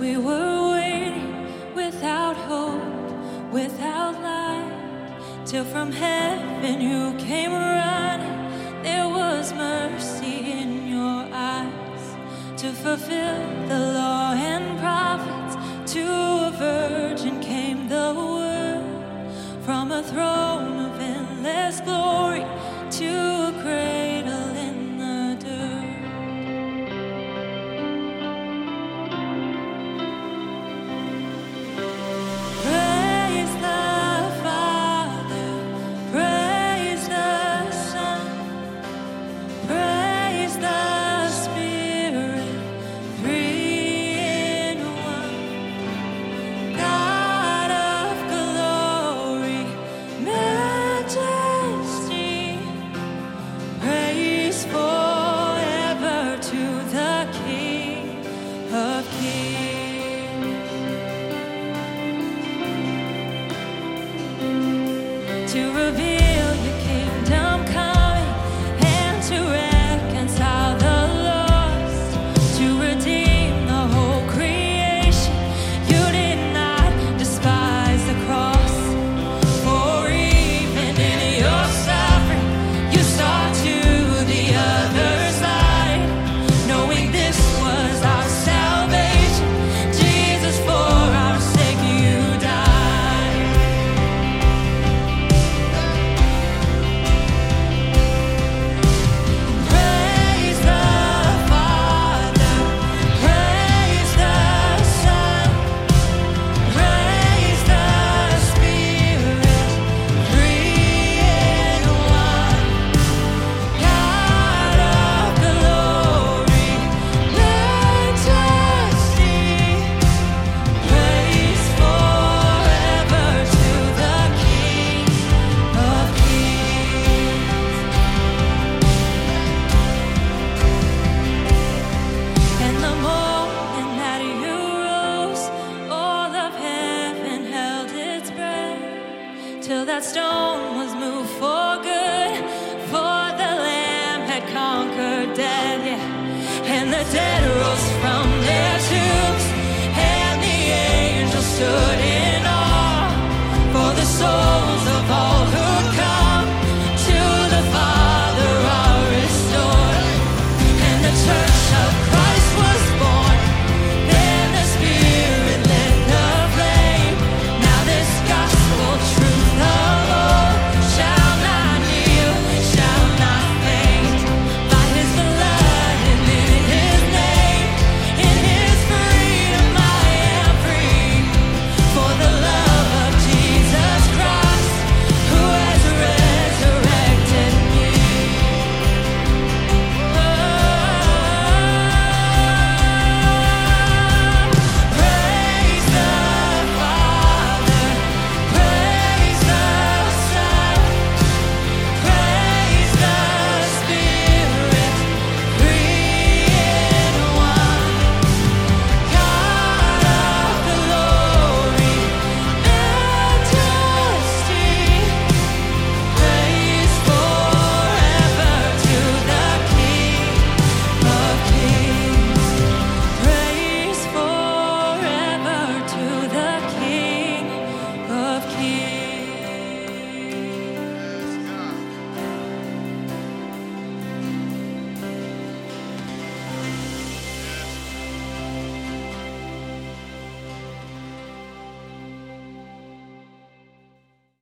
We were waiting without hope, without light, till from heaven you came running. There was mercy in your eyes to fulfill the law and prophets. To a virgin came the word from a throne. to reveal your kingdom. till that stone was moved for good. For the Lamb had conquered death, yeah. and the dead rose from their tombs, and the angels stood.